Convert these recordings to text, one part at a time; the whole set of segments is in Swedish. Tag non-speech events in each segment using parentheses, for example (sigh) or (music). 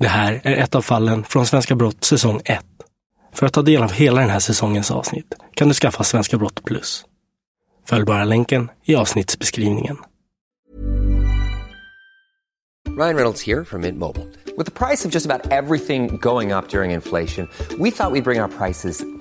Det här är ett av fallen från Svenska Brott säsong 1. För att ta del av hela den här säsongens avsnitt kan du skaffa Svenska Brott Plus. Följ bara länken i avsnittsbeskrivningen. Ryan Reynolds här från Mint Mobile. Med priset på nästan allt som går upp under inflationen, trodde vi att vi skulle bring priser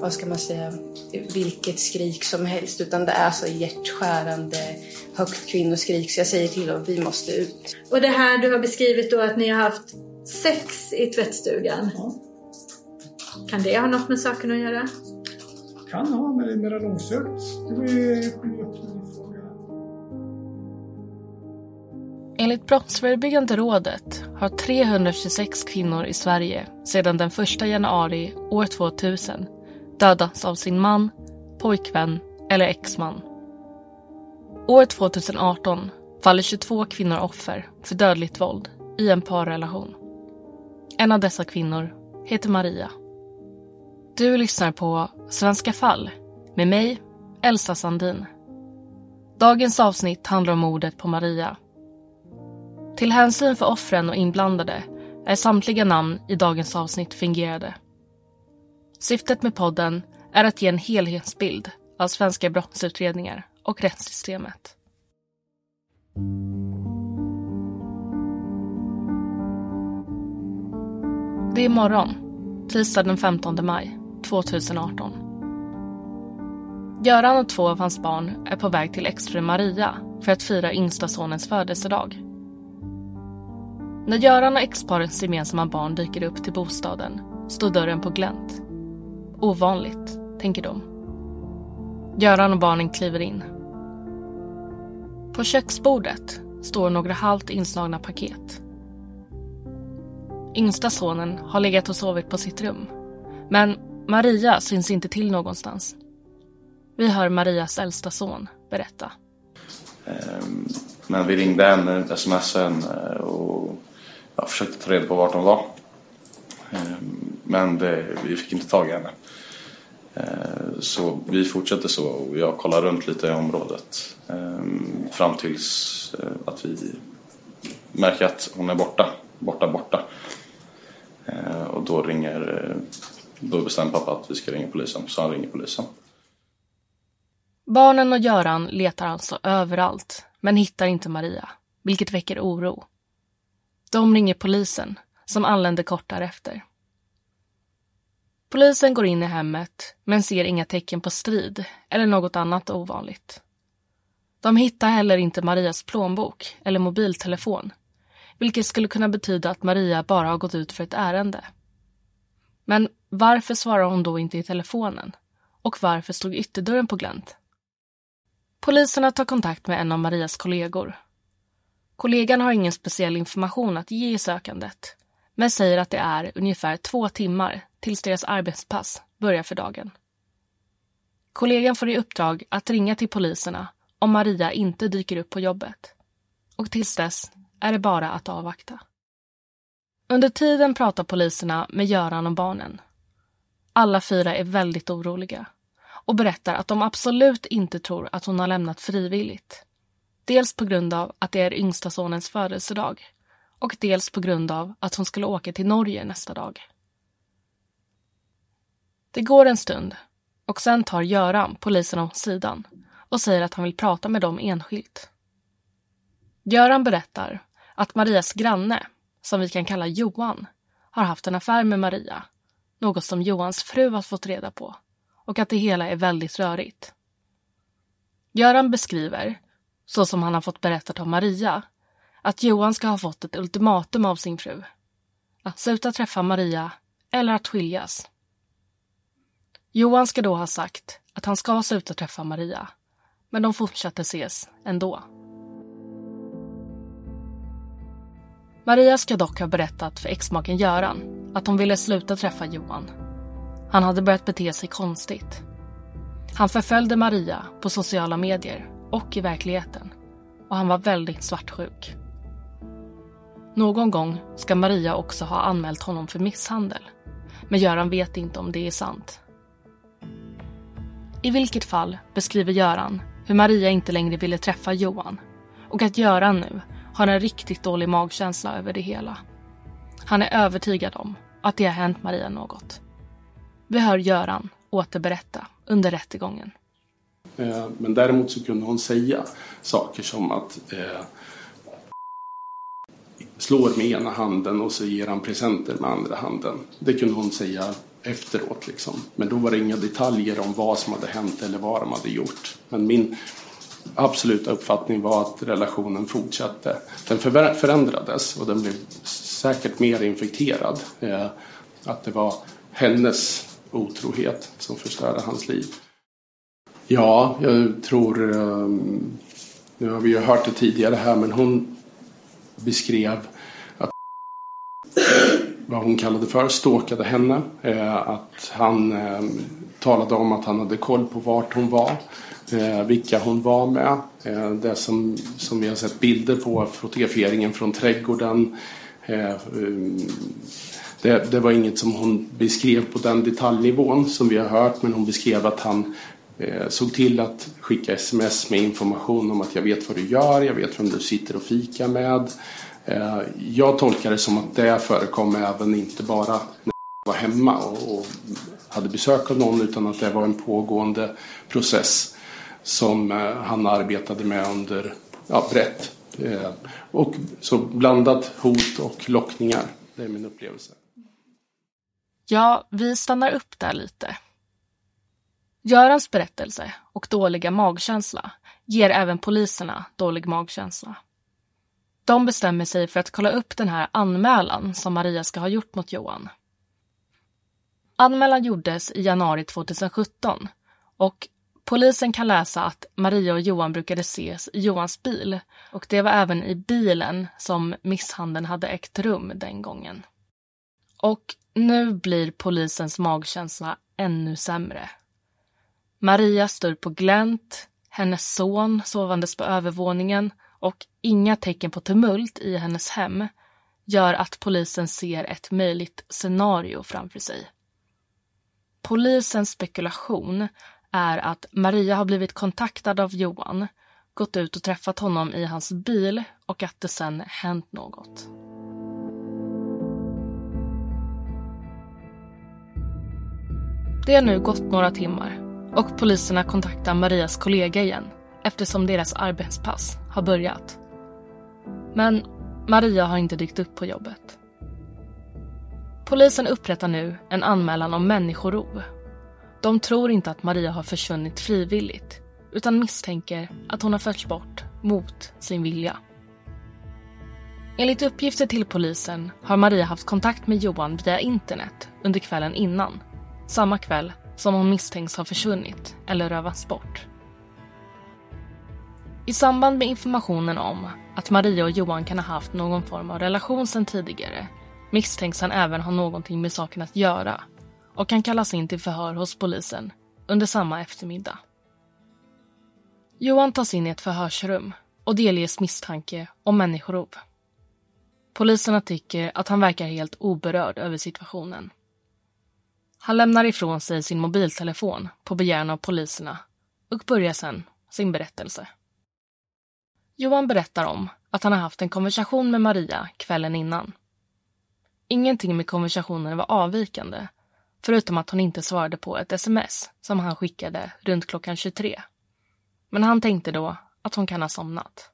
Vad ska man säga, vilket skrik som helst utan det är så hjärtskärande högt kvinnoskrik så jag säger till dem, vi måste ut. Och det här du har beskrivit då att ni har haft sex i tvättstugan. Ja. Kan det ha något med saken att göra? Kan ha, men det är mera långsökt. Det var ju. Enligt Brottsförebyggande rådet har 326 kvinnor i Sverige sedan den 1 januari år 2000 dödats av sin man, pojkvän eller exman. År 2018 faller 22 kvinnor offer för dödligt våld i en parrelation. En av dessa kvinnor heter Maria. Du lyssnar på Svenska fall med mig, Elsa Sandin. Dagens avsnitt handlar om mordet på Maria. Till hänsyn för offren och inblandade är samtliga namn i dagens avsnitt fingerade. Syftet med podden är att ge en helhetsbild av svenska brottsutredningar och rättssystemet. Det är morgon, tisdag den 15 maj 2018. Göran och två av hans barn är på väg till exfru Maria för att fira yngsta sonens födelsedag. När Göran och exparets gemensamma barn dyker upp till bostaden står dörren på glänt. Ovanligt, tänker de. Göran och barnen kliver in. På köksbordet står några halvt inslagna paket. Yngsta sonen har legat och sovit på sitt rum. Men Maria syns inte till någonstans. Vi hör Marias äldsta son berätta. Ehm, men vi ringde henne, smsade henne och jag försökte ta reda på vart hon var. Ehm, men det, vi fick inte tag i henne. Eh, så vi fortsatte så och jag kollade runt lite i området. Eh, fram tills eh, att vi märker att hon är borta, borta, borta. Och då ringer, då bestämmer pappa att vi ska ringa polisen, så han ringer polisen. Barnen och Göran letar alltså överallt, men hittar inte Maria, vilket väcker oro. De ringer polisen, som anländer kort därefter. Polisen går in i hemmet, men ser inga tecken på strid eller något annat ovanligt. De hittar heller inte Marias plånbok eller mobiltelefon, vilket skulle kunna betyda att Maria bara har gått ut för ett ärende. Men varför svarar hon då inte i telefonen? Och varför stod ytterdörren på glänt? Poliserna tar kontakt med en av Marias kollegor. Kollegan har ingen speciell information att ge i sökandet, men säger att det är ungefär två timmar tills deras arbetspass börjar för dagen. Kollegan får i uppdrag att ringa till poliserna om Maria inte dyker upp på jobbet. Och tills dess är det bara att avvakta. Under tiden pratar poliserna med Göran och barnen. Alla fyra är väldigt oroliga och berättar att de absolut inte tror att hon har lämnat frivilligt. Dels på grund av att det är yngsta sonens födelsedag och dels på grund av att hon skulle åka till Norge nästa dag. Det går en stund och sen tar Göran polisen åt sidan och säger att han vill prata med dem enskilt. Göran berättar att Marias granne, som vi kan kalla Johan, har haft en affär med Maria, något som Johans fru har fått reda på och att det hela är väldigt rörigt. Göran beskriver, så som han har fått berättat om Maria, att Johan ska ha fått ett ultimatum av sin fru. Att sluta träffa Maria eller att skiljas. Johan ska då ha sagt att han ska sluta träffa Maria, men de fortsatte ses ändå. Maria ska dock ha berättat för exmaken Göran att hon ville sluta träffa Johan. Han hade börjat bete sig konstigt. Han förföljde Maria på sociala medier och i verkligheten och han var väldigt svartsjuk. Någon gång ska Maria också ha anmält honom för misshandel. Men Göran vet inte om det är sant. I vilket fall beskriver Göran hur Maria inte längre ville träffa Johan och att Göran nu har en riktigt dålig magkänsla över det hela. Han är övertygad om att det har hänt Maria något. Vi hör Göran återberätta under rättegången. Eh, men däremot så kunde hon säga saker som att eh, slår med ena handen och så ger han presenter med andra handen. Det kunde hon säga efteråt liksom. Men då var det inga detaljer om vad som hade hänt eller vad de hade gjort. Men min absoluta uppfattning var att relationen fortsatte. Den förändrades och den blev säkert mer infekterad. Eh, att det var hennes otrohet som förstörde hans liv. Ja, jag tror... Eh, nu har vi ju hört det tidigare här, men hon beskrev vad hon kallade för stalkade henne. Eh, att han eh, talade om att han hade koll på vart hon var, eh, vilka hon var med. Eh, det som, som vi har sett bilder på, fotograferingen från trädgården. Eh, eh, det, det, var inget som hon beskrev på den detaljnivån som vi har hört men hon beskrev att han eh, såg till att skicka sms med information om att jag vet vad du gör, jag vet vem du sitter och fikar med. Eh, jag tolkar det som att det förekom även inte bara när jag var hemma och, hade besök av någon utan att det var en pågående process som eh, han arbetade med under ja, brett. Eh, och så blandat hot och lockningar. Det är min upplevelse. Ja, vi stannar upp där lite. Görans berättelse och dåliga magkänsla ger även poliserna dålig magkänsla. De bestämmer sig för att kolla upp den här anmälan som Maria ska ha gjort mot Johan. Anmälan gjordes i januari 2017 och polisen kan läsa att Maria och Johan brukade ses i Johans bil och det var även i bilen som misshandeln hade ägt rum den gången. Och nu blir polisens magkänsla ännu sämre. Maria står på glänt, hennes son sovandes på övervåningen och inga tecken på tumult i hennes hem gör att polisen ser ett möjligt scenario framför sig. Polisens spekulation är att Maria har blivit kontaktad av Johan, gått ut och träffat honom i hans bil och att det sen hänt något. Det har nu gått några timmar och poliserna kontaktar Marias kollega igen eftersom deras arbetspass har börjat. Men Maria har inte dykt upp på jobbet. Polisen upprättar nu en anmälan om människorov. De tror inte att Maria har försvunnit frivilligt utan misstänker att hon har förts bort mot sin vilja. Enligt uppgifter till polisen har Maria haft kontakt med Johan via internet under kvällen innan samma kväll som hon misstänks ha försvunnit eller rövats bort. I samband med informationen om att Maria och Johan kan ha haft någon form av relation sedan tidigare misstänks han även ha någonting med saken att göra och kan kallas in till förhör hos polisen under samma eftermiddag. Johan tas in i ett förhörsrum och delges misstanke om människorov. Poliserna tycker att han verkar helt oberörd över situationen. Han lämnar ifrån sig sin mobiltelefon på begäran av poliserna och börjar sedan sin berättelse. Johan berättar om att han har haft en konversation med Maria kvällen innan. Ingenting med konversationen var avvikande förutom att hon inte svarade på ett sms som han skickade runt klockan 23. Men han tänkte då att hon kan ha somnat.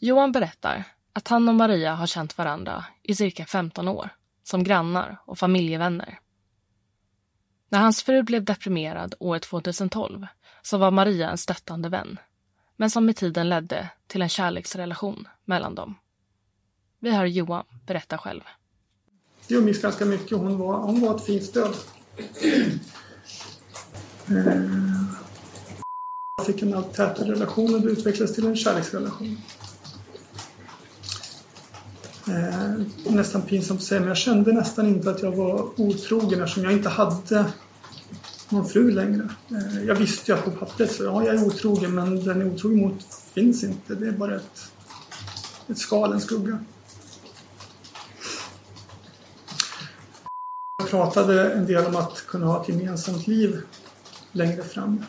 Johan berättar att han och Maria har känt varandra i cirka 15 år, som grannar och familjevänner. När hans fru blev deprimerad år 2012 så var Maria en stöttande vän, men som med tiden ledde till en kärleksrelation mellan dem. Vi hör Johan berätta själv. Vi umgicks ganska mycket. Hon var, hon var ett fint stöd. Jag fick en allt tätare relation och det utvecklades till en kärleksrelation. Eh, nästan pinsamt att säga, men jag kände nästan inte att jag var otrogen eftersom jag inte hade någon fru längre. Eh, jag visste ju att på pappret så ja, jag är otrogen, men den är otrogen mot finns inte. Det är bara ett, ett skal, en skugga. Jag pratade en del om att kunna ha ett gemensamt liv längre fram.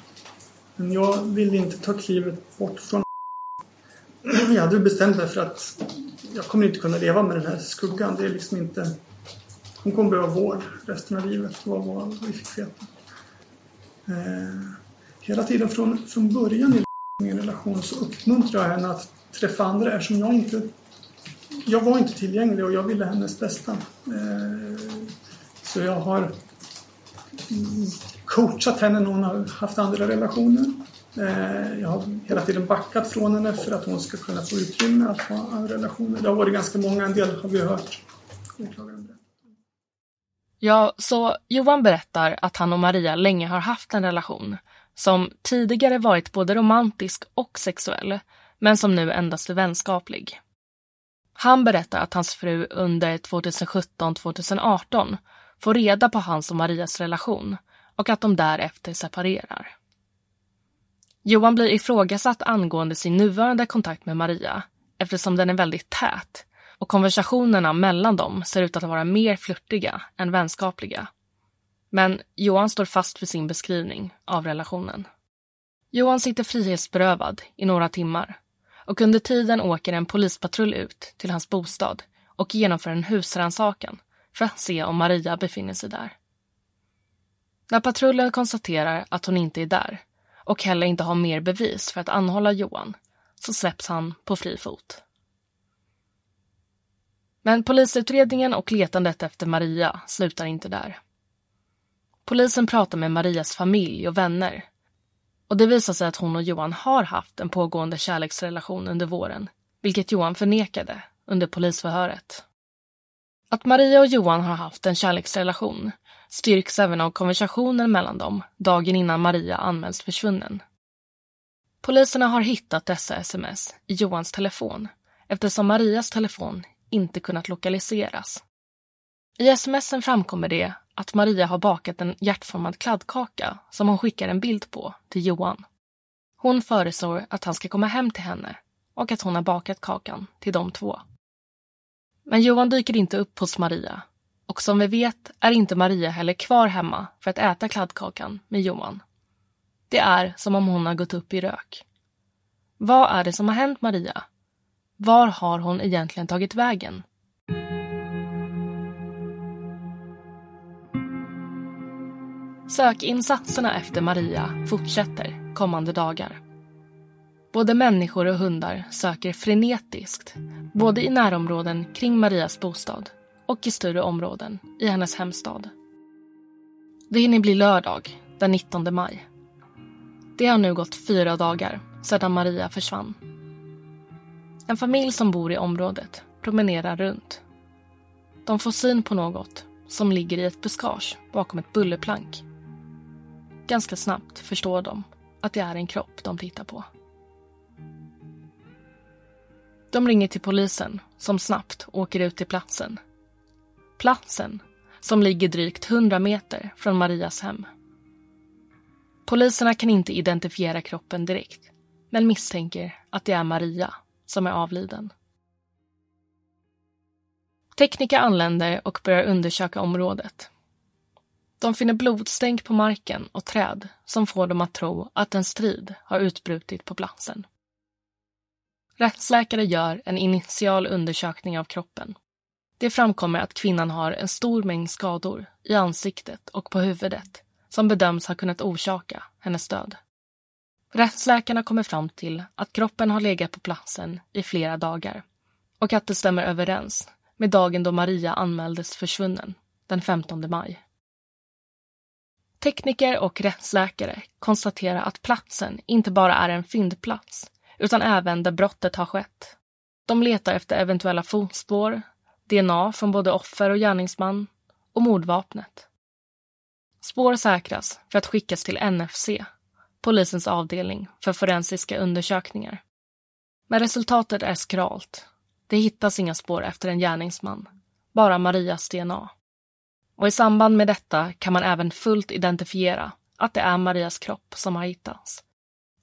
Men jag ville inte ta klivet bort från (clears throat) Jag hade bestämt mig för att jag kommer inte kunna leva med den här skuggan. Det är liksom inte... Hon kommer behöva vård resten av livet, var vad vi fick veta. Eh, hela tiden från, från början i min relation så uppmuntrade jag henne att träffa andra eftersom jag inte... Jag var inte tillgänglig och jag ville hennes bästa. Eh, så jag har coachat henne när hon har haft andra relationer. Eh, jag har hela tiden backat från henne för att hon ska kunna få utrymme att ha andra relationer. Det har varit ganska många, en del har vi hört Ja, så Johan berättar att han och Maria länge har haft en relation som tidigare varit både romantisk och sexuell, men som nu endast är vänskaplig. Han berättar att hans fru under 2017-2018 får reda på hans och Marias relation och att de därefter separerar. Johan blir ifrågasatt angående sin nuvarande kontakt med Maria eftersom den är väldigt tät och konversationerna mellan dem ser ut att vara mer flörtiga än vänskapliga. Men Johan står fast vid sin beskrivning av relationen. Johan sitter frihetsberövad i några timmar och under tiden åker en polispatrull ut till hans bostad och genomför en husrannsakan för att se om Maria befinner sig där. När patrullen konstaterar att hon inte är där och heller inte har mer bevis för att anhålla Johan så släpps han på fri fot. Men polisutredningen och letandet efter Maria slutar inte där. Polisen pratar med Marias familj och vänner och det visar sig att hon och Johan har haft en pågående kärleksrelation under våren, vilket Johan förnekade under polisförhöret. Att Maria och Johan har haft en kärleksrelation styrks även av konversationen mellan dem dagen innan Maria anmäls försvunnen. Poliserna har hittat dessa sms i Johans telefon eftersom Marias telefon inte kunnat lokaliseras. I smsen framkommer det att Maria har bakat en hjärtformad kladdkaka som hon skickar en bild på till Johan. Hon föreslår att han ska komma hem till henne och att hon har bakat kakan till de två. Men Johan dyker inte upp hos Maria och som vi vet är inte Maria heller kvar hemma för att äta kladdkakan med Johan. Det är som om hon har gått upp i rök. Vad är det som har hänt Maria? Var har hon egentligen tagit vägen? Sökinsatserna efter Maria fortsätter kommande dagar. Både människor och hundar söker frenetiskt, både i närområden kring Marias bostad och i större områden i hennes hemstad. Det hinner bli lördag, den 19 maj. Det har nu gått fyra dagar sedan Maria försvann. En familj som bor i området promenerar runt. De får syn på något som ligger i ett buskage bakom ett bullerplank. Ganska snabbt förstår de att det är en kropp de tittar på. De ringer till polisen som snabbt åker ut till platsen. Platsen som ligger drygt 100 meter från Marias hem. Poliserna kan inte identifiera kroppen direkt men misstänker att det är Maria som är avliden. Tekniker anländer och börjar undersöka området. De finner blodstänk på marken och träd som får dem att tro att en strid har utbrutit på platsen. Rättsläkare gör en initial undersökning av kroppen. Det framkommer att kvinnan har en stor mängd skador i ansiktet och på huvudet som bedöms ha kunnat orsaka hennes död. Rättsläkarna kommer fram till att kroppen har legat på platsen i flera dagar och att det stämmer överens med dagen då Maria anmäldes försvunnen, den 15 maj. Tekniker och rättsläkare konstaterar att platsen inte bara är en fyndplats utan även där brottet har skett. De letar efter eventuella fotspår, DNA från både offer och gärningsman och mordvapnet. Spår säkras för att skickas till NFC, polisens avdelning för forensiska undersökningar. Men resultatet är skralt. Det hittas inga spår efter en gärningsman, bara Marias DNA. Och i samband med detta kan man även fullt identifiera att det är Marias kropp som har hittats.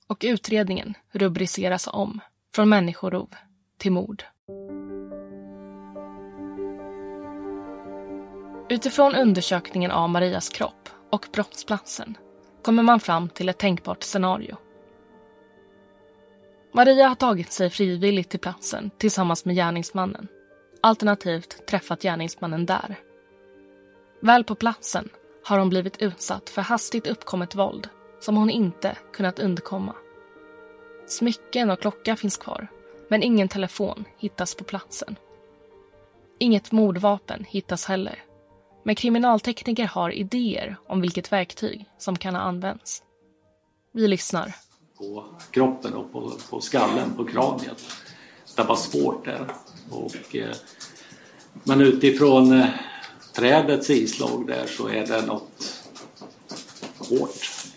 Och utredningen rubriceras om från människorov till mord. Utifrån undersökningen av Marias kropp och brottsplatsen kommer man fram till ett tänkbart scenario. Maria har tagit sig frivilligt till platsen tillsammans med gärningsmannen. Alternativt träffat gärningsmannen där. Väl på platsen har hon blivit utsatt för hastigt uppkommet våld som hon inte kunnat undkomma. Smycken och klocka finns kvar, men ingen telefon hittas på platsen. Inget mordvapen hittas heller, men kriminaltekniker har idéer om vilket verktyg som kan ha använts. Vi lyssnar. På kroppen och på, på skallen, på kraniet. Det var svårt där. Och, eh, men utifrån eh, trädets islag där så är det något hårt.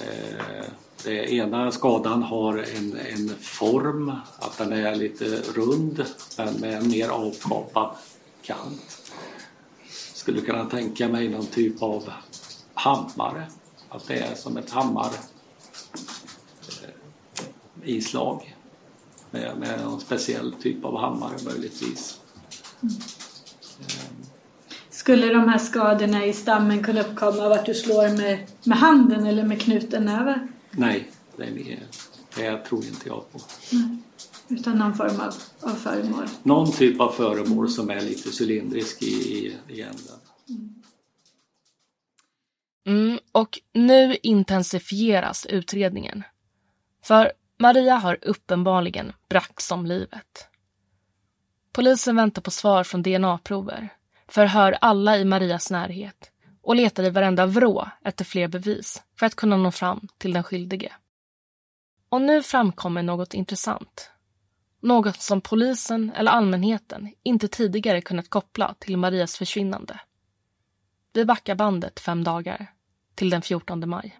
Eh, det ena skadan har en, en form, att den är lite rund men med en mer avkapad kant. Skulle kunna tänka mig någon typ av hammare, att det är som ett hammar eh, med, med någon speciell typ av hammare möjligtvis. Mm. Skulle de här skadorna i stammen kunna uppkomma av att du slår med, med handen eller med knuten näve? Nej, det, det tror inte jag på. Nej. Utan någon form av, av föremål? Någon typ av föremål som är lite cylindrisk i, i änden. Mm, och nu intensifieras utredningen. För Maria har uppenbarligen brax om livet. Polisen väntar på svar från DNA-prover förhör alla i Marias närhet och letar i varenda vrå efter fler bevis för att kunna nå fram till den skyldige. Och nu framkommer något intressant. Något som polisen eller allmänheten inte tidigare kunnat koppla till Marias försvinnande. Vi backar bandet fem dagar, till den 14 maj.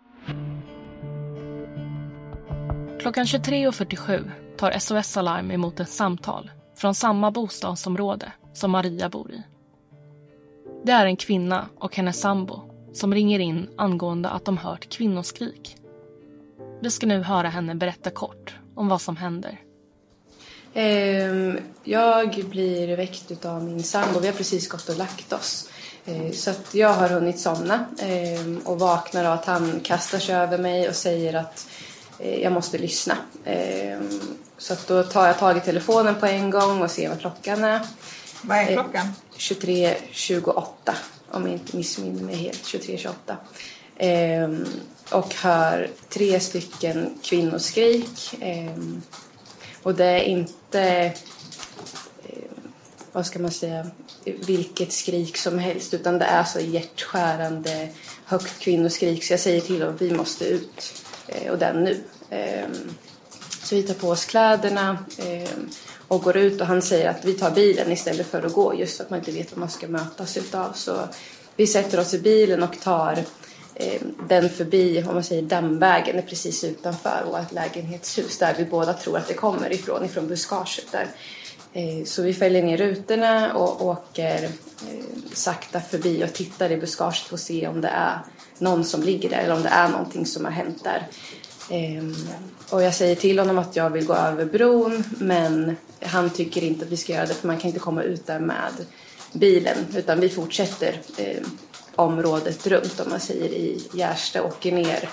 Klockan 23.47 tar SOS Alarm emot ett samtal från samma bostadsområde som Maria bor i. Det är en kvinna och hennes sambo som ringer in angående att de hört kvinnoskrik. Vi ska nu höra henne berätta kort om vad som händer. Ehm, jag blir väckt av min sambo. Vi har precis gått och lagt oss. Ehm, så att jag har hunnit somna ehm, och vaknar av att han kastar sig över mig och säger att eh, jag måste lyssna. Så att då tar jag tag i telefonen på en gång och ser vad klockan är. Vad är klockan? 23.28 om jag inte missminner mig helt. 23.28. Ehm, och hör tre stycken kvinnoskrik. Och det är inte, eh, vad ska man säga, vilket skrik som helst utan det är så hjärtskärande högt kvinnoskrik så jag säger till dem vi måste ut eh, och den nu. Ehm, så vi tar på oss kläderna ehm, och går ut och han säger att vi tar bilen istället för att gå just för att man inte vet vad man ska mötas utav. Så vi sätter oss i bilen och tar Eh, den förbi, om man säger dammvägen, är precis utanför vårt lägenhetshus där vi båda tror att det kommer ifrån, ifrån buskaget där. Eh, så vi fäller ner rutorna och åker eh, sakta förbi och tittar i buskaget för att se om det är någon som ligger där eller om det är någonting som har hänt där. Och jag säger till honom att jag vill gå över bron men han tycker inte att vi ska göra det för man kan inte komma ut där med bilen utan vi fortsätter området runt om man säger i Gärsta, åker ner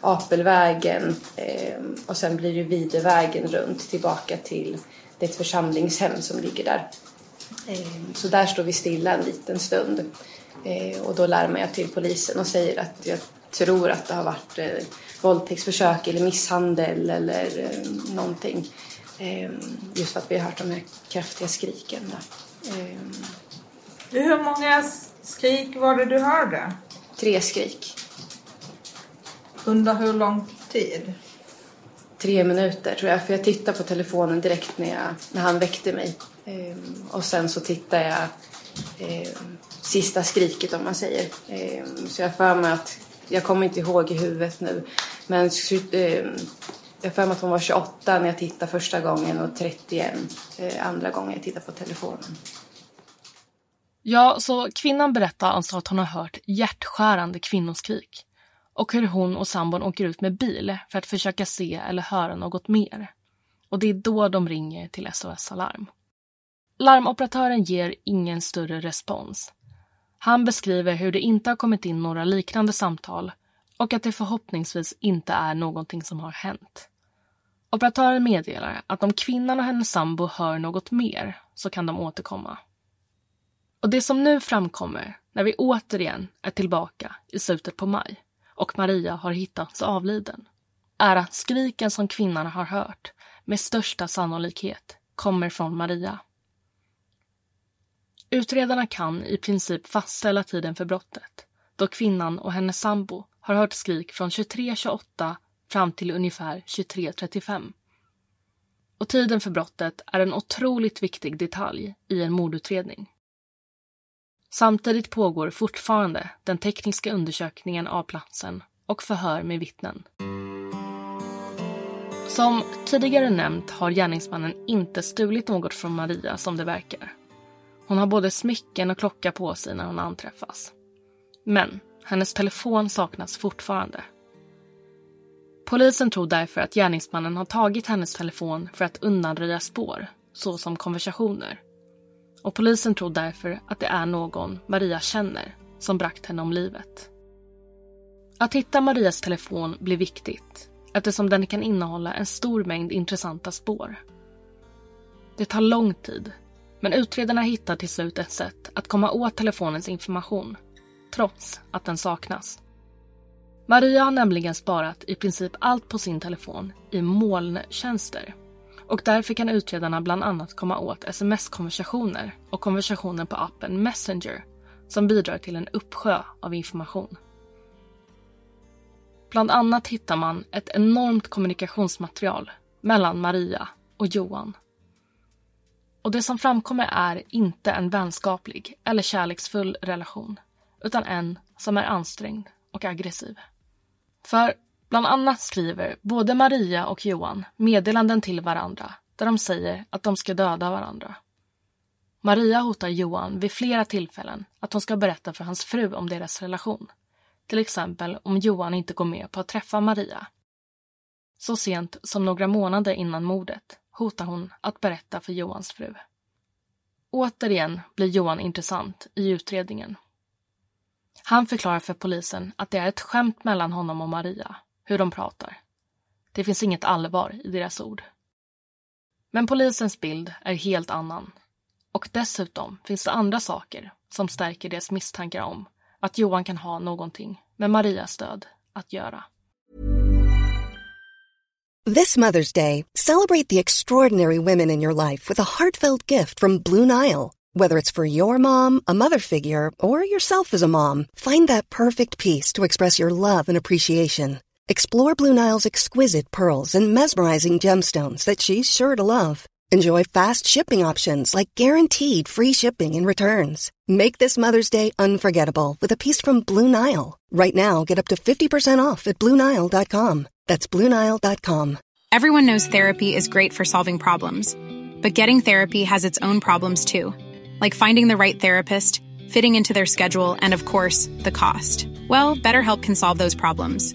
Apelvägen eh, och sen blir det Videvägen runt tillbaka till det församlingshem som ligger där. Eh, så där står vi stilla en liten stund eh, och då larmar jag till polisen och säger att jag tror att det har varit eh, våldtäktsförsök eller misshandel eller eh, någonting. Eh, just för att vi har hört de här kraftiga skriken. Eh, Hur många skrik var det du hörde? Tre skrik. Under hur lång tid? Tre minuter tror jag, för jag tittade på telefonen direkt när, jag, när han väckte mig. Ehm, och sen så tittade jag ehm, sista skriket om man säger. Ehm, så jag för mig att, jag kommer inte ihåg i huvudet nu, men ehm, jag för mig att hon var 28 när jag tittade första gången och 31 eh, andra gången jag tittade på telefonen. Ja, så kvinnan berättar alltså att hon har hört hjärtskärande kvinnoskrik och hur hon och sambon åker ut med bil för att försöka se eller höra något mer. Och det är då de ringer till SOS Alarm. Larmoperatören ger ingen större respons. Han beskriver hur det inte har kommit in några liknande samtal och att det förhoppningsvis inte är någonting som har hänt. Operatören meddelar att om kvinnan och hennes sambo hör något mer så kan de återkomma. Och det som nu framkommer när vi återigen är tillbaka i slutet på maj och Maria har hittats avliden är att skriken som kvinnan har hört med största sannolikhet kommer från Maria. Utredarna kan i princip fastställa tiden för brottet då kvinnan och hennes sambo har hört skrik från 23.28 fram till ungefär 23.35. Och tiden för brottet är en otroligt viktig detalj i en mordutredning. Samtidigt pågår fortfarande den tekniska undersökningen av platsen och förhör med vittnen. Som tidigare nämnt har gärningsmannen inte stulit något från Maria som det verkar. Hon har både smycken och klocka på sig när hon anträffas. Men hennes telefon saknas fortfarande. Polisen tror därför att gärningsmannen har tagit hennes telefon för att undanröja spår, såsom konversationer. Och polisen tror därför att det är någon Maria känner som bragt henne om livet. Att hitta Marias telefon blir viktigt eftersom den kan innehålla en stor mängd intressanta spår. Det tar lång tid, men utredarna hittar till slut ett sätt att komma åt telefonens information, trots att den saknas. Maria har nämligen sparat i princip allt på sin telefon i molntjänster och därför kan utredarna bland annat komma åt sms-konversationer och konversationer på appen Messenger som bidrar till en uppsjö av information. Bland annat hittar man ett enormt kommunikationsmaterial mellan Maria och Johan. Och det som framkommer är inte en vänskaplig eller kärleksfull relation utan en som är ansträngd och aggressiv. För bland annat skriver både Maria och Johan meddelanden till varandra där de säger att de ska döda varandra. Maria hotar Johan vid flera tillfällen att hon ska berätta för hans fru om deras relation. Till exempel om Johan inte går med på att träffa Maria. Så sent som några månader innan mordet hotar hon att berätta för Johans fru. Återigen blir Johan intressant i utredningen. Han förklarar för polisen att det är ett skämt mellan honom och Maria, hur de pratar. Det finns inget allvar i deras ord. Men polisens bild är helt annan. Och dessutom finns det andra saker som stärker deras misstankar om att Johan kan ha någonting med Marias död att göra. This Mother's Day, celebrate the extraordinary women in your life with a heartfelt gift from Blue Nile. Whether it's for your mom, a mother figure, or yourself as a mom, find that perfect piece to express your love and appreciation. Explore Blue Nile's exquisite pearls and mesmerizing gemstones that she's sure to love. Enjoy fast shipping options like guaranteed free shipping and returns. Make this Mother's Day unforgettable with a piece from Blue Nile. Right now, get up to 50% off at BlueNile.com. That's BlueNile.com. Everyone knows therapy is great for solving problems, but getting therapy has its own problems too, like finding the right therapist, fitting into their schedule, and of course, the cost. Well, BetterHelp can solve those problems.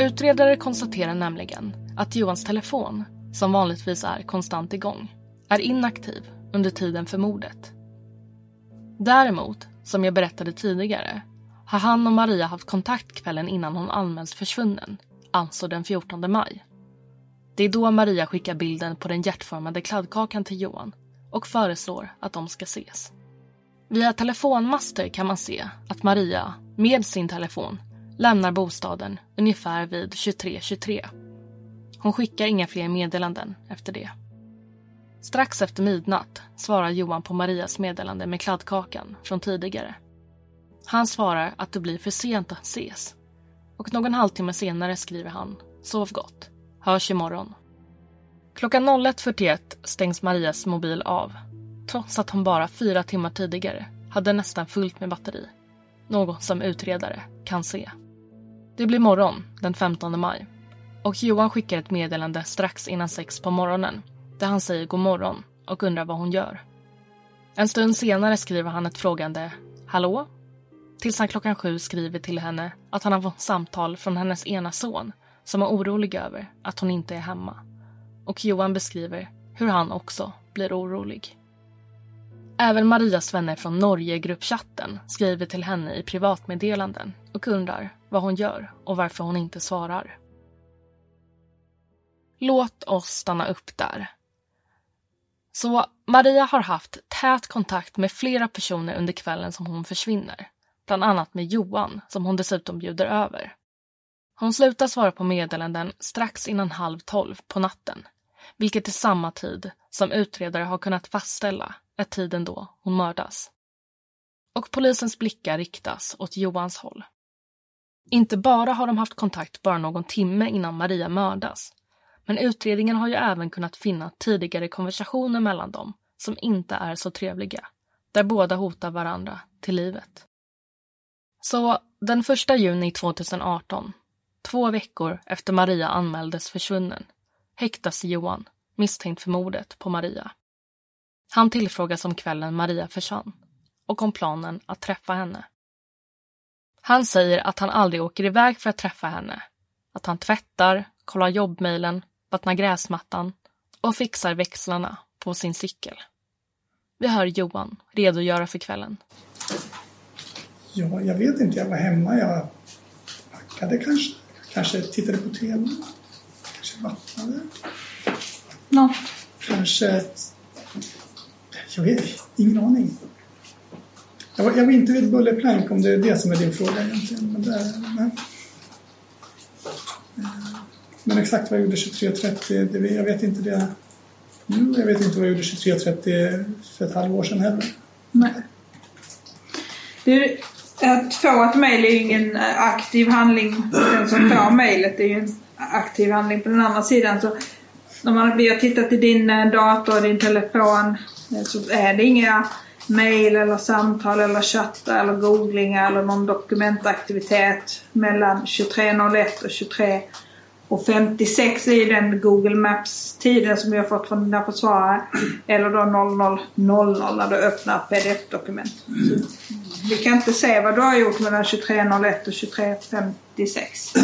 Utredare konstaterar nämligen att Johans telefon, som vanligtvis är konstant igång, är inaktiv under tiden för mordet. Däremot, som jag berättade tidigare, har han och Maria haft kontakt kvällen innan hon anmäls försvunnen, alltså den 14 maj. Det är då Maria skickar bilden på den hjärtformade kladdkakan till Johan och föreslår att de ska ses. Via telefonmaster kan man se att Maria, med sin telefon, lämnar bostaden ungefär vid 23.23. 23. Hon skickar inga fler meddelanden efter det. Strax efter midnatt svarar Johan på Marias meddelande med kladdkakan från tidigare. Han svarar att det blir för sent att ses. Och någon halvtimme senare skriver han “Sov gott. Hörs imorgon”. Klockan 01.41 stängs Marias mobil av. Trots att hon bara fyra timmar tidigare hade nästan fullt med batteri. Något som utredare kan se. Det blir morgon den 15 maj. Och Johan skickar ett meddelande strax innan sex på morgonen där han säger god morgon och undrar vad hon gör. En stund senare skriver han ett frågande “Hallå?” tills han klockan sju skriver till henne att han har fått samtal från hennes ena son som är orolig över att hon inte är hemma. Och Johan beskriver hur han också blir orolig. Även Marias vänner från Norge-gruppchatten skriver till henne i privatmeddelanden och undrar vad hon gör och varför hon inte svarar. Låt oss stanna upp där. Så Maria har haft tät kontakt med flera personer under kvällen som hon försvinner. Bland annat med Johan, som hon dessutom bjuder över. Hon slutar svara på meddelanden strax innan halv tolv på natten, vilket är samma tid som utredare har kunnat fastställa är tiden då hon mördas. Och polisens blickar riktas åt Johans håll. Inte bara har de haft kontakt bara någon timme innan Maria mördas, men utredningen har ju även kunnat finna tidigare konversationer mellan dem som inte är så trevliga, där båda hotar varandra till livet. Så den 1 juni 2018, två veckor efter Maria anmäldes försvunnen, häktas Johan misstänkt för mordet på Maria. Han tillfrågas om kvällen Maria försvann och om planen att träffa henne. Han säger att han aldrig åker iväg för att träffa henne. Att han tvättar, kollar jobbmejlen, vattnar gräsmattan och fixar växlarna på sin cykel. Vi hör Johan redogöra för kvällen. Ja, jag vet inte. Jag var hemma. Jag packade kanske. Kanske tittade på TV. Kanske vattnade. Något. Kanske... Jag vet ingen aning. Jag var, jag var inte vid bullerplank om det är det som är din fråga egentligen. Men, det, nej. Eh, men exakt vad jag gjorde 23.30, det, jag vet inte det nu. Jag vet inte vad jag gjorde 23.30 för ett halvår sedan heller. Nej. Du, att få ett mejl är ju ingen eh, aktiv handling. Den som får mejlet är ju en aktiv handling. På den andra sidan så när man, vi har tittat i din eh, dator och din telefon så är det inga mejl eller samtal eller chattar eller googlingar eller någon dokumentaktivitet mellan 23.01 och 23 och 56 är ju den Google Maps-tiden som jag fått från dina försvarare. Eller då 00.00 när du öppnar pdf-dokument. Vi kan inte se vad du har gjort mellan 23.01 och 23.56.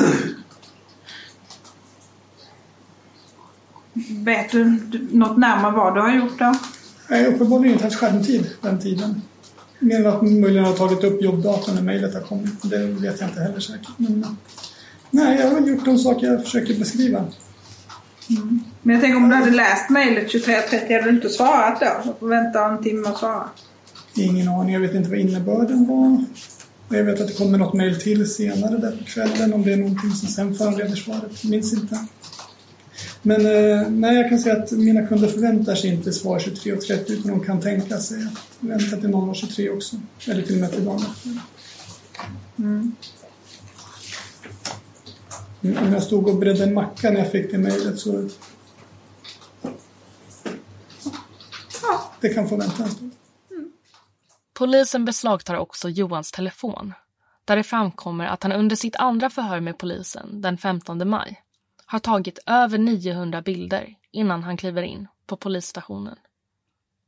Vet du något närmare vad du har gjort då? Jag har uppenbarligen inte haft skärmtid den tiden. Mer än att möjligen har tagit upp jobbdatorn när mejlet har kommit. Det vet jag inte heller säkert. Men, nej, jag har gjort de saker jag försöker beskriva. Mm. Men jag tänker om du hade läst mejlet 23.30 hade du inte svarat då? Och får vänta en timme och svara? Ingen aning, jag vet inte vad innebörden var. Jag vet att det kommer något mejl till senare där på kvällen om det är någonting som sen föranleder svaret. Minns inte. Men eh, nej, jag kan säga att mina kunder förväntar sig inte svar 23.30 utan de kan tänka sig att vänta till 00.23 också. Eller till och med till dagen efter. Mm. Om jag stod och bredde en macka när jag fick det mejlet så... Det kan få vänta en stund. Polisen beslagtar också Johans telefon där det framkommer att han under sitt andra förhör med polisen den 15 maj har tagit över 900 bilder innan han kliver in på polisstationen.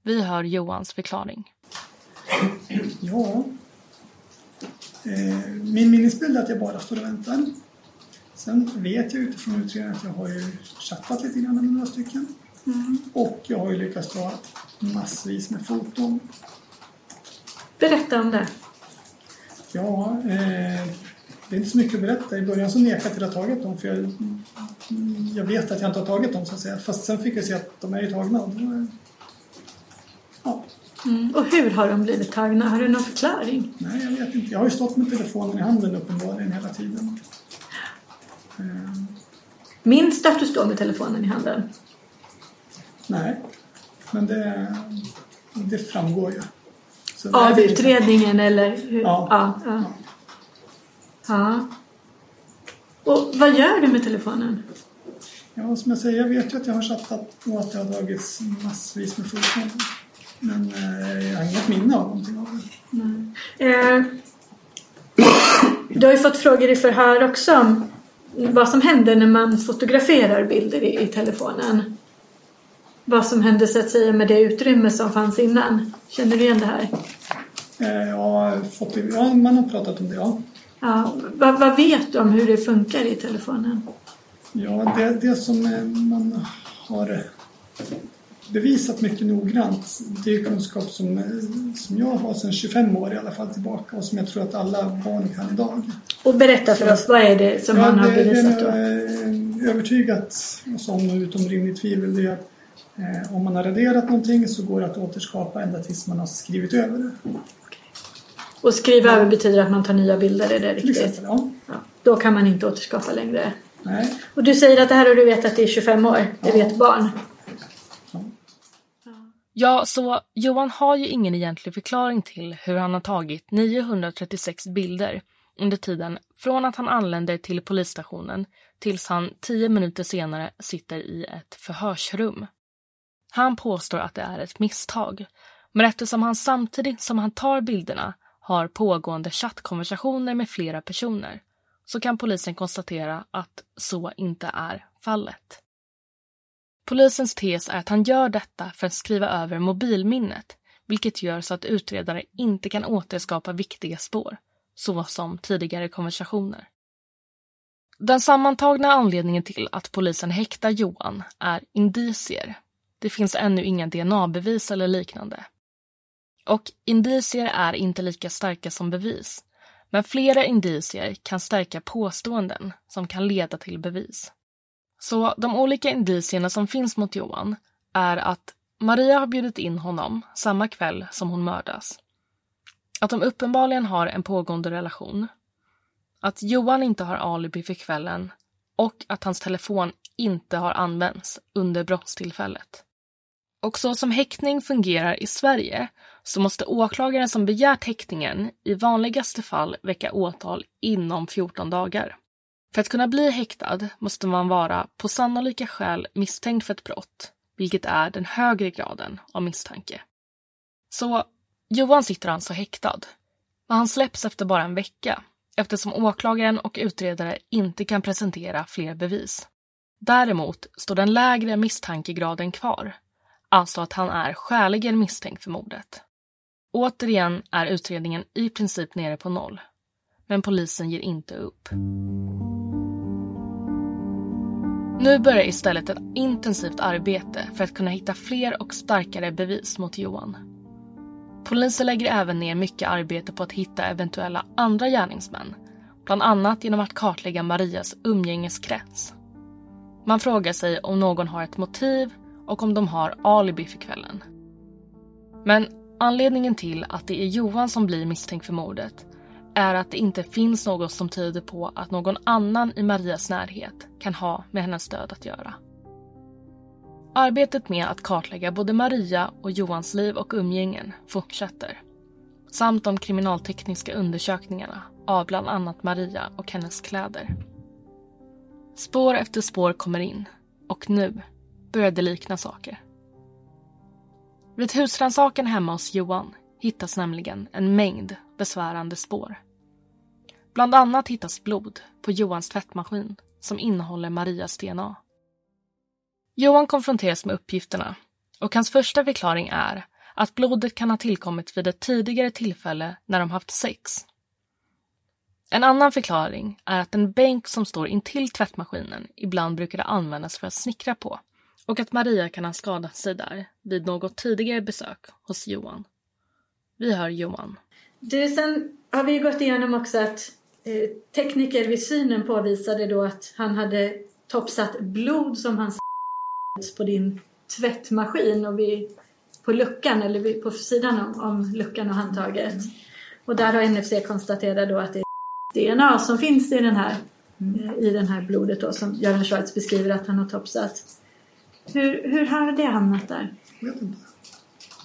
Vi hör Johans förklaring. Ja. Eh, min minnesbild är att jag bara står och väntar. Sen vet jag utifrån utredningen att jag har ju chattat lite grann med några stycken. Mm. Och jag har ju lyckats ta massvis med foton. Berätta om det. Ja, eh, det är inte så mycket att berätta. I början så nekade jag till att ha tagit dem för jag, jag vet att jag inte har tagit dem så att säga. Fast sen fick jag se att de är ju tagna. Och då, ja. Mm. Och hur har de blivit tagna? Har du någon förklaring? Nej, jag vet inte. Jag har ju stått med telefonen i handen uppenbarligen hela tiden. Eh, Minns du att du står med telefonen i handen? nej, men det, det framgår ju. Så Av utredningen eller? Hur? Ja. ja, ja. Ja. Och vad gör du med telefonen? Ja, som jag säger, jag vet ju att jag har chattat och att det har dragits massvis med foton. Men eh, jag har inget minne av någonting av det. Eh, du har ju fått frågor i förhör också om vad som händer när man fotograferar bilder i, i telefonen. Vad som hände så att säga med det utrymme som fanns innan. Känner du igen det här? Eh, har fått, ja, man har pratat om det, ja. Ja, vad, vad vet du om hur det funkar i telefonen? Ja, det, det som eh, man har bevisat mycket noggrant, det är kunskap som, eh, som jag har sedan 25 år i alla fall tillbaka och som jag tror att alla barn kan idag. Och berätta för oss, vad är det som ja, man har det, bevisat det då? är eh, övertygat, och som utom rimligt tvivel, det är att eh, om man har raderat någonting så går det att återskapa ända tills man har skrivit över det. Och skriva över betyder att man tar nya bilder, är det riktigt? ja. Ja, då kan man inte återskapa längre. Nej. Och du säger att det här har du vetat i 25 år. Det vet barn. Ja, så Johan har ju ingen egentlig förklaring till hur han har tagit 936 bilder under tiden från att han anländer till polisstationen tills han tio minuter senare sitter i ett förhörsrum. Han påstår att det är ett misstag, men eftersom han samtidigt som han tar bilderna har pågående chattkonversationer med flera personer så kan polisen konstatera att så inte är fallet. Polisens tes är att han gör detta för att skriva över mobilminnet, vilket gör så att utredare inte kan återskapa viktiga spår, såsom tidigare konversationer. Den sammantagna anledningen till att polisen häktar Johan är indicier. Det finns ännu inga DNA-bevis eller liknande. Och indicier är inte lika starka som bevis, men flera indicier kan stärka påståenden som kan leda till bevis. Så de olika indicierna som finns mot Johan är att Maria har bjudit in honom samma kväll som hon mördas. Att de uppenbarligen har en pågående relation. Att Johan inte har alibi för kvällen och att hans telefon inte har använts under brottstillfället. Och så som häktning fungerar i Sverige så måste åklagaren som begärt häktningen i vanligaste fall väcka åtal inom 14 dagar. För att kunna bli häktad måste man vara på sannolika skäl misstänkt för ett brott, vilket är den högre graden av misstanke. Så Johan sitter alltså häktad, men han släpps efter bara en vecka eftersom åklagaren och utredare inte kan presentera fler bevis. Däremot står den lägre misstankegraden kvar, alltså att han är skäligen misstänkt för mordet. Återigen är utredningen i princip nere på noll, men polisen ger inte upp. Nu börjar istället ett intensivt arbete för att kunna hitta fler och starkare bevis mot Johan. Polisen lägger även ner mycket arbete på att hitta eventuella andra gärningsmän, bland annat genom att kartlägga Marias umgängeskrets. Man frågar sig om någon har ett motiv och om de har alibi för kvällen. Men anledningen till att det är Johan som blir misstänkt för mordet är att det inte finns något som tyder på att någon annan i Marias närhet kan ha med hennes död att göra. Arbetet med att kartlägga både Maria och Johans liv och umgängen fortsätter. Samt de kriminaltekniska undersökningarna av bland annat Maria och hennes kläder. Spår efter spår kommer in och nu började likna saker. Vid husrannsakan hemma hos Johan hittas nämligen en mängd besvärande spår. Bland annat hittas blod på Johans tvättmaskin som innehåller Marias DNA. Johan konfronteras med uppgifterna och hans första förklaring är att blodet kan ha tillkommit vid ett tidigare tillfälle när de haft sex. En annan förklaring är att en bänk som står intill tvättmaskinen ibland brukade användas för att snickra på och att Maria kan ha skadat sig där vid något tidigare besök hos Johan. Vi hör Johan. Du, sen har vi gått igenom också att eh, tekniker vid synen påvisade då att han hade topsat blod som han på din tvättmaskin och vid, på luckan eller vid, på sidan om, om luckan och handtaget. Och där har NFC konstaterat då att det är DNA som finns i den här, mm. i den här blodet då som Göran Schwartz beskriver att han har topsat. Hur, hur har det hamnat där? Vet inte.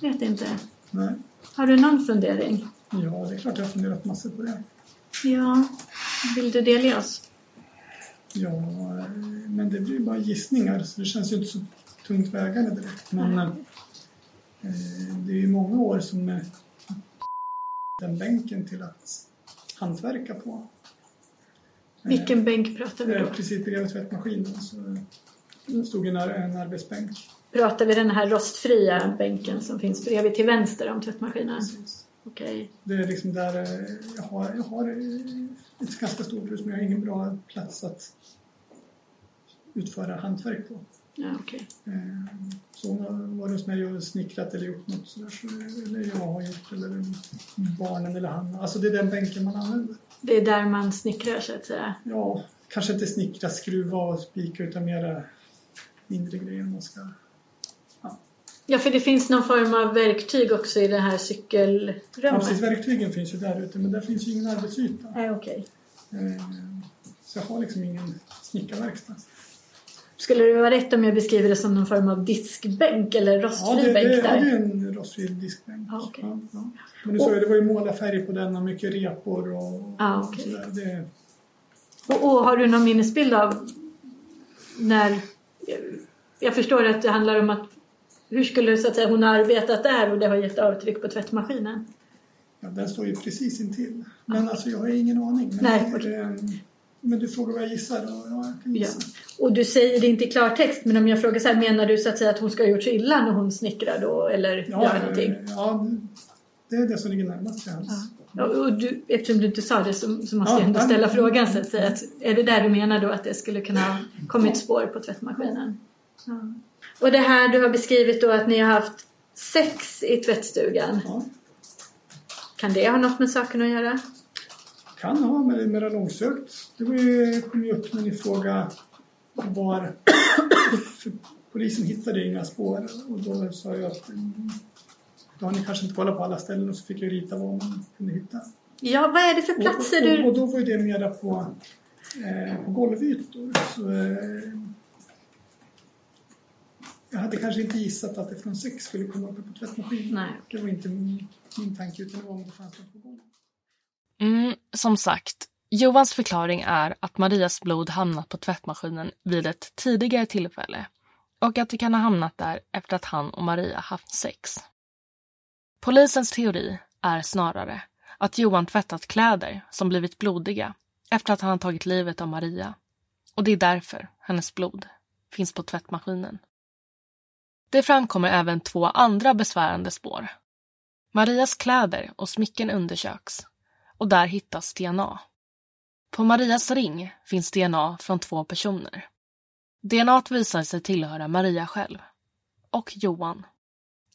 Vet inte. Nej. Har du någon fundering? Ja, det är klart jag har funderat massor på det. Ja, vill du delge oss? Ja, men det blir bara gissningar så det känns ju inte så tungt vägande direkt. Men eh, det är ju många år som eh, den bänken till att hantverka på. Vilken bänk pratar vi då? Precis bredvid tvättmaskinen så stod en, en arbetsbänk. Pratar vi den här rostfria bänken som finns bredvid till vänster om tvättmaskinen? Precis. Okej. Det är liksom där eh, jag har, jag har ett ganska stort hus men jag har ingen bra plats att utföra hantverk på. Ja, okay. Så var det hos mig och snickrat eller gjort något sådär, så, eller jag har gjort, eller barnen eller han. Alltså det är den bänken man använder. Det är där man snickrar så att säga? Ja, kanske inte snickra, skruva och spika utan mera mindre grejer man ska Ja, för det finns någon form av verktyg också i det här cykelrummet. Ja, precis. Verktygen finns ju där ute, men där finns ju ingen arbetsyta. Nej. Okay. Så jag har liksom ingen snickarverkstad. Skulle det vara rätt om jag beskriver det som någon form av diskbänk eller rostfri ja, bänk där? Ja, det är en rostfri diskbänk. Ja, okay. ja, ja. Men du sa ju, det var ju målarfärg på den och mycket repor och, ja, okay. och sådär. Det... Och, och har du någon minnesbild av när... Jag förstår att det handlar om att hur skulle så att säga, hon ha arbetat där och det har gett avtryck på tvättmaskinen? Ja, den står ju precis intill. Men alltså jag har ingen aning. Men, Nej, det, men du frågar vad jag gissar och ja, jag kan gissa. Ja. Och du säger det inte i klartext men om jag frågar så här, menar du så att säga att hon ska ha gjort sig illa när hon snickrar då eller ja, gör någonting? Ja, det är det som ligger närmast till hands. Ja. Och du, eftersom du inte sa det så, så måste jag ändå ställa frågan så att säga. Att, är det där du menar då att det skulle kunna ha kommit spår på tvättmaskinen? Ja. Och det här du har beskrivit då att ni har haft sex i tvättstugan. Ja. Kan det ha något med saken att göra? Kan ha, men det är mera långsökt. Det kom ju upp när ni frågade var... (coughs) polisen hittade inga spår och då sa jag att då har ni kanske inte kollat på alla ställen och så fick jag rita vad man kunde hitta. Ja, vad är det för platser och, och, du... Och då var ju det mera på, eh, på golvytor. Så, eh, jag hade kanske inte gissat att det från sex skulle komma uppe på tvättmaskinen. Nej. Det var inte min, min tanke utan det var om det fanns något på golvet. Mm, som sagt, Johans förklaring är att Marias blod hamnat på tvättmaskinen vid ett tidigare tillfälle och att det kan ha hamnat där efter att han och Maria haft sex. Polisens teori är snarare att Johan tvättat kläder som blivit blodiga efter att han tagit livet av Maria. Och det är därför hennes blod finns på tvättmaskinen. Det framkommer även två andra besvärande spår. Marias kläder och smycken undersöks och där hittas DNA. På Marias ring finns DNA från två personer. DNA visar sig tillhöra Maria själv och Johan.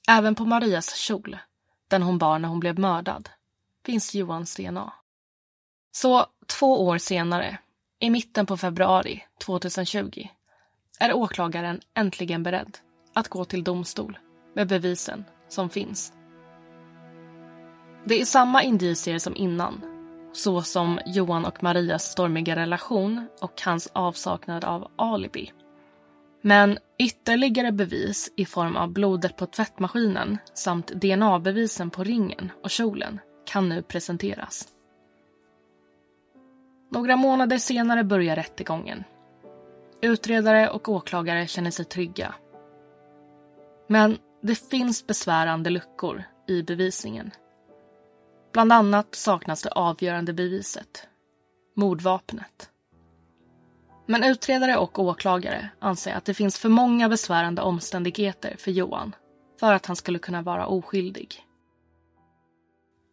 Även på Marias kjol, den hon bar när hon blev mördad, finns Johans DNA. Så två år senare, i mitten på februari 2020, är åklagaren äntligen beredd att gå till domstol med bevisen som finns. Det är samma indicier som innan, såsom Johan och Marias stormiga relation och hans avsaknad av alibi. Men ytterligare bevis i form av blodet på tvättmaskinen samt DNA-bevisen på ringen och kjolen kan nu presenteras. Några månader senare börjar rättegången. Utredare och åklagare känner sig trygga. Men det finns besvärande luckor i bevisningen. Bland annat saknas det avgörande beviset, mordvapnet. Men utredare och åklagare anser att det finns för många besvärande omständigheter för Johan för att han skulle kunna vara oskyldig.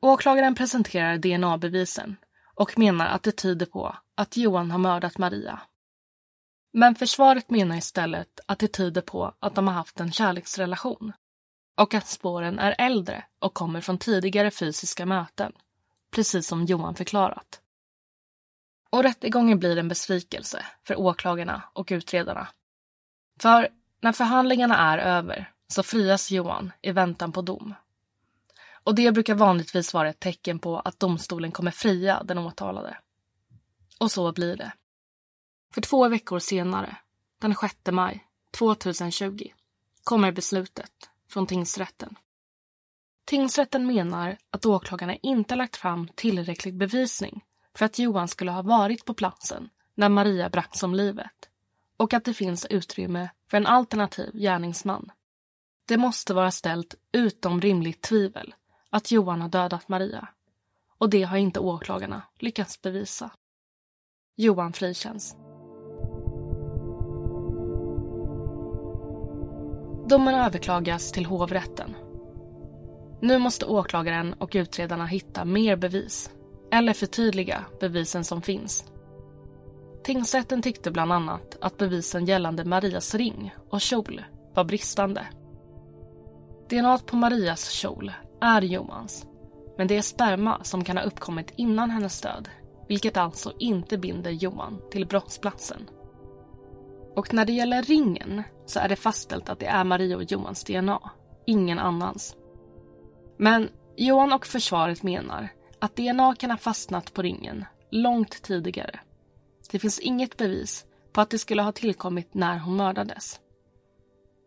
Åklagaren presenterar DNA-bevisen och menar att det tyder på att Johan har mördat Maria. Men försvaret menar istället att det tyder på att de har haft en kärleksrelation och att spåren är äldre och kommer från tidigare fysiska möten, precis som Johan förklarat. Och rättegången blir en besvikelse för åklagarna och utredarna. För när förhandlingarna är över så frias Johan i väntan på dom. Och det brukar vanligtvis vara ett tecken på att domstolen kommer fria den åtalade. Och så blir det. För två veckor senare, den 6 maj 2020, kommer beslutet från tingsrätten. Tingsrätten menar att åklagarna inte lagt fram tillräcklig bevisning för att Johan skulle ha varit på platsen när Maria bragts om livet och att det finns utrymme för en alternativ gärningsman. Det måste vara ställt utom rimligt tvivel att Johan har dödat Maria och det har inte åklagarna lyckats bevisa. Johan frikänns. Domen överklagas till hovrätten. Nu måste åklagaren och utredarna hitta mer bevis eller förtydliga bevisen som finns. Tingsrätten tyckte bland annat att bevisen gällande Marias ring och kjol var bristande. DNA på Marias kjol är Johans, men det är sperma som kan ha uppkommit innan hennes död, vilket alltså inte binder Johan till brottsplatsen. Och när det gäller ringen så är det fastställt att det är Maria och Johans DNA, ingen annans. Men Johan och försvaret menar att DNA kan ha fastnat på ringen långt tidigare. Det finns inget bevis på att det skulle ha tillkommit när hon mördades.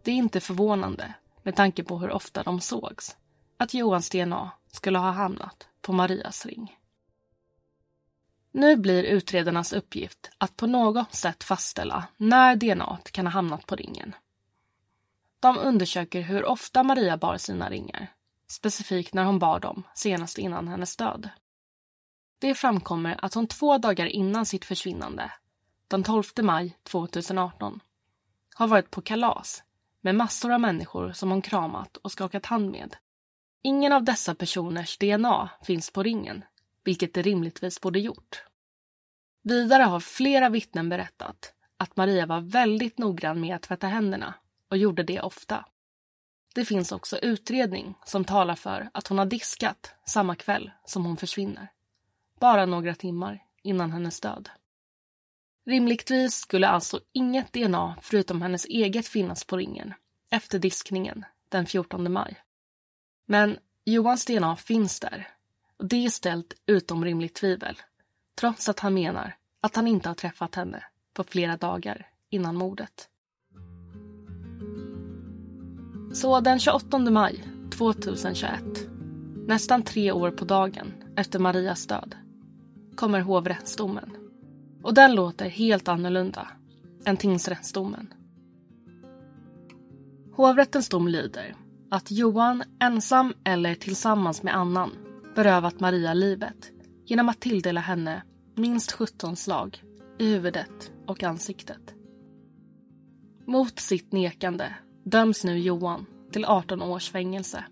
Det är inte förvånande med tanke på hur ofta de sågs att Johans DNA skulle ha hamnat på Marias ring. Nu blir utredarnas uppgift att på något sätt fastställa när DNA kan ha hamnat på ringen. De undersöker hur ofta Maria bar sina ringar, specifikt när hon bar dem senast innan hennes död. Det framkommer att hon två dagar innan sitt försvinnande, den 12 maj 2018, har varit på kalas med massor av människor som hon kramat och skakat hand med. Ingen av dessa personers DNA finns på ringen, vilket det rimligtvis borde gjort. Vidare har flera vittnen berättat att Maria var väldigt noggrann med att tvätta händerna och gjorde det ofta. Det finns också utredning som talar för att hon har diskat samma kväll som hon försvinner. Bara några timmar innan hennes död. Rimligtvis skulle alltså inget DNA förutom hennes eget finnas på ringen efter diskningen den 14 maj. Men Johans DNA finns där och det är ställt utom rimligt tvivel trots att han menar att han inte har träffat henne på flera dagar innan mordet. Så den 28 maj 2021, nästan tre år på dagen efter Marias död, kommer hovrättsdomen. Och den låter helt annorlunda än tingsrättsdomen. Hovrättens dom lyder att Johan ensam eller tillsammans med annan berövat Maria livet genom att tilldela henne minst 17 slag i huvudet och ansiktet. Mot sitt nekande döms nu Johan till 18 års fängelse.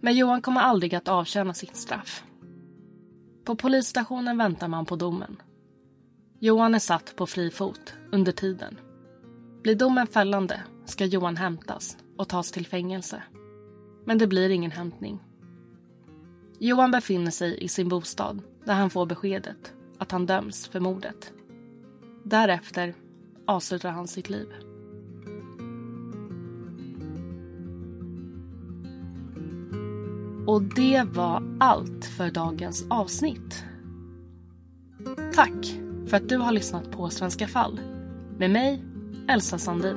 Men Johan kommer aldrig att avtjäna sitt straff. På polisstationen väntar man på domen. Johan är satt på fri fot under tiden. Blir domen fällande ska Johan hämtas och tas till fängelse. Men det blir ingen hämtning. Johan befinner sig i sin bostad där han får beskedet att han döms för mordet. Därefter avslutar han sitt liv. Och det var allt för dagens avsnitt. Tack för att du har lyssnat på Svenska fall med mig, Elsa Sandin.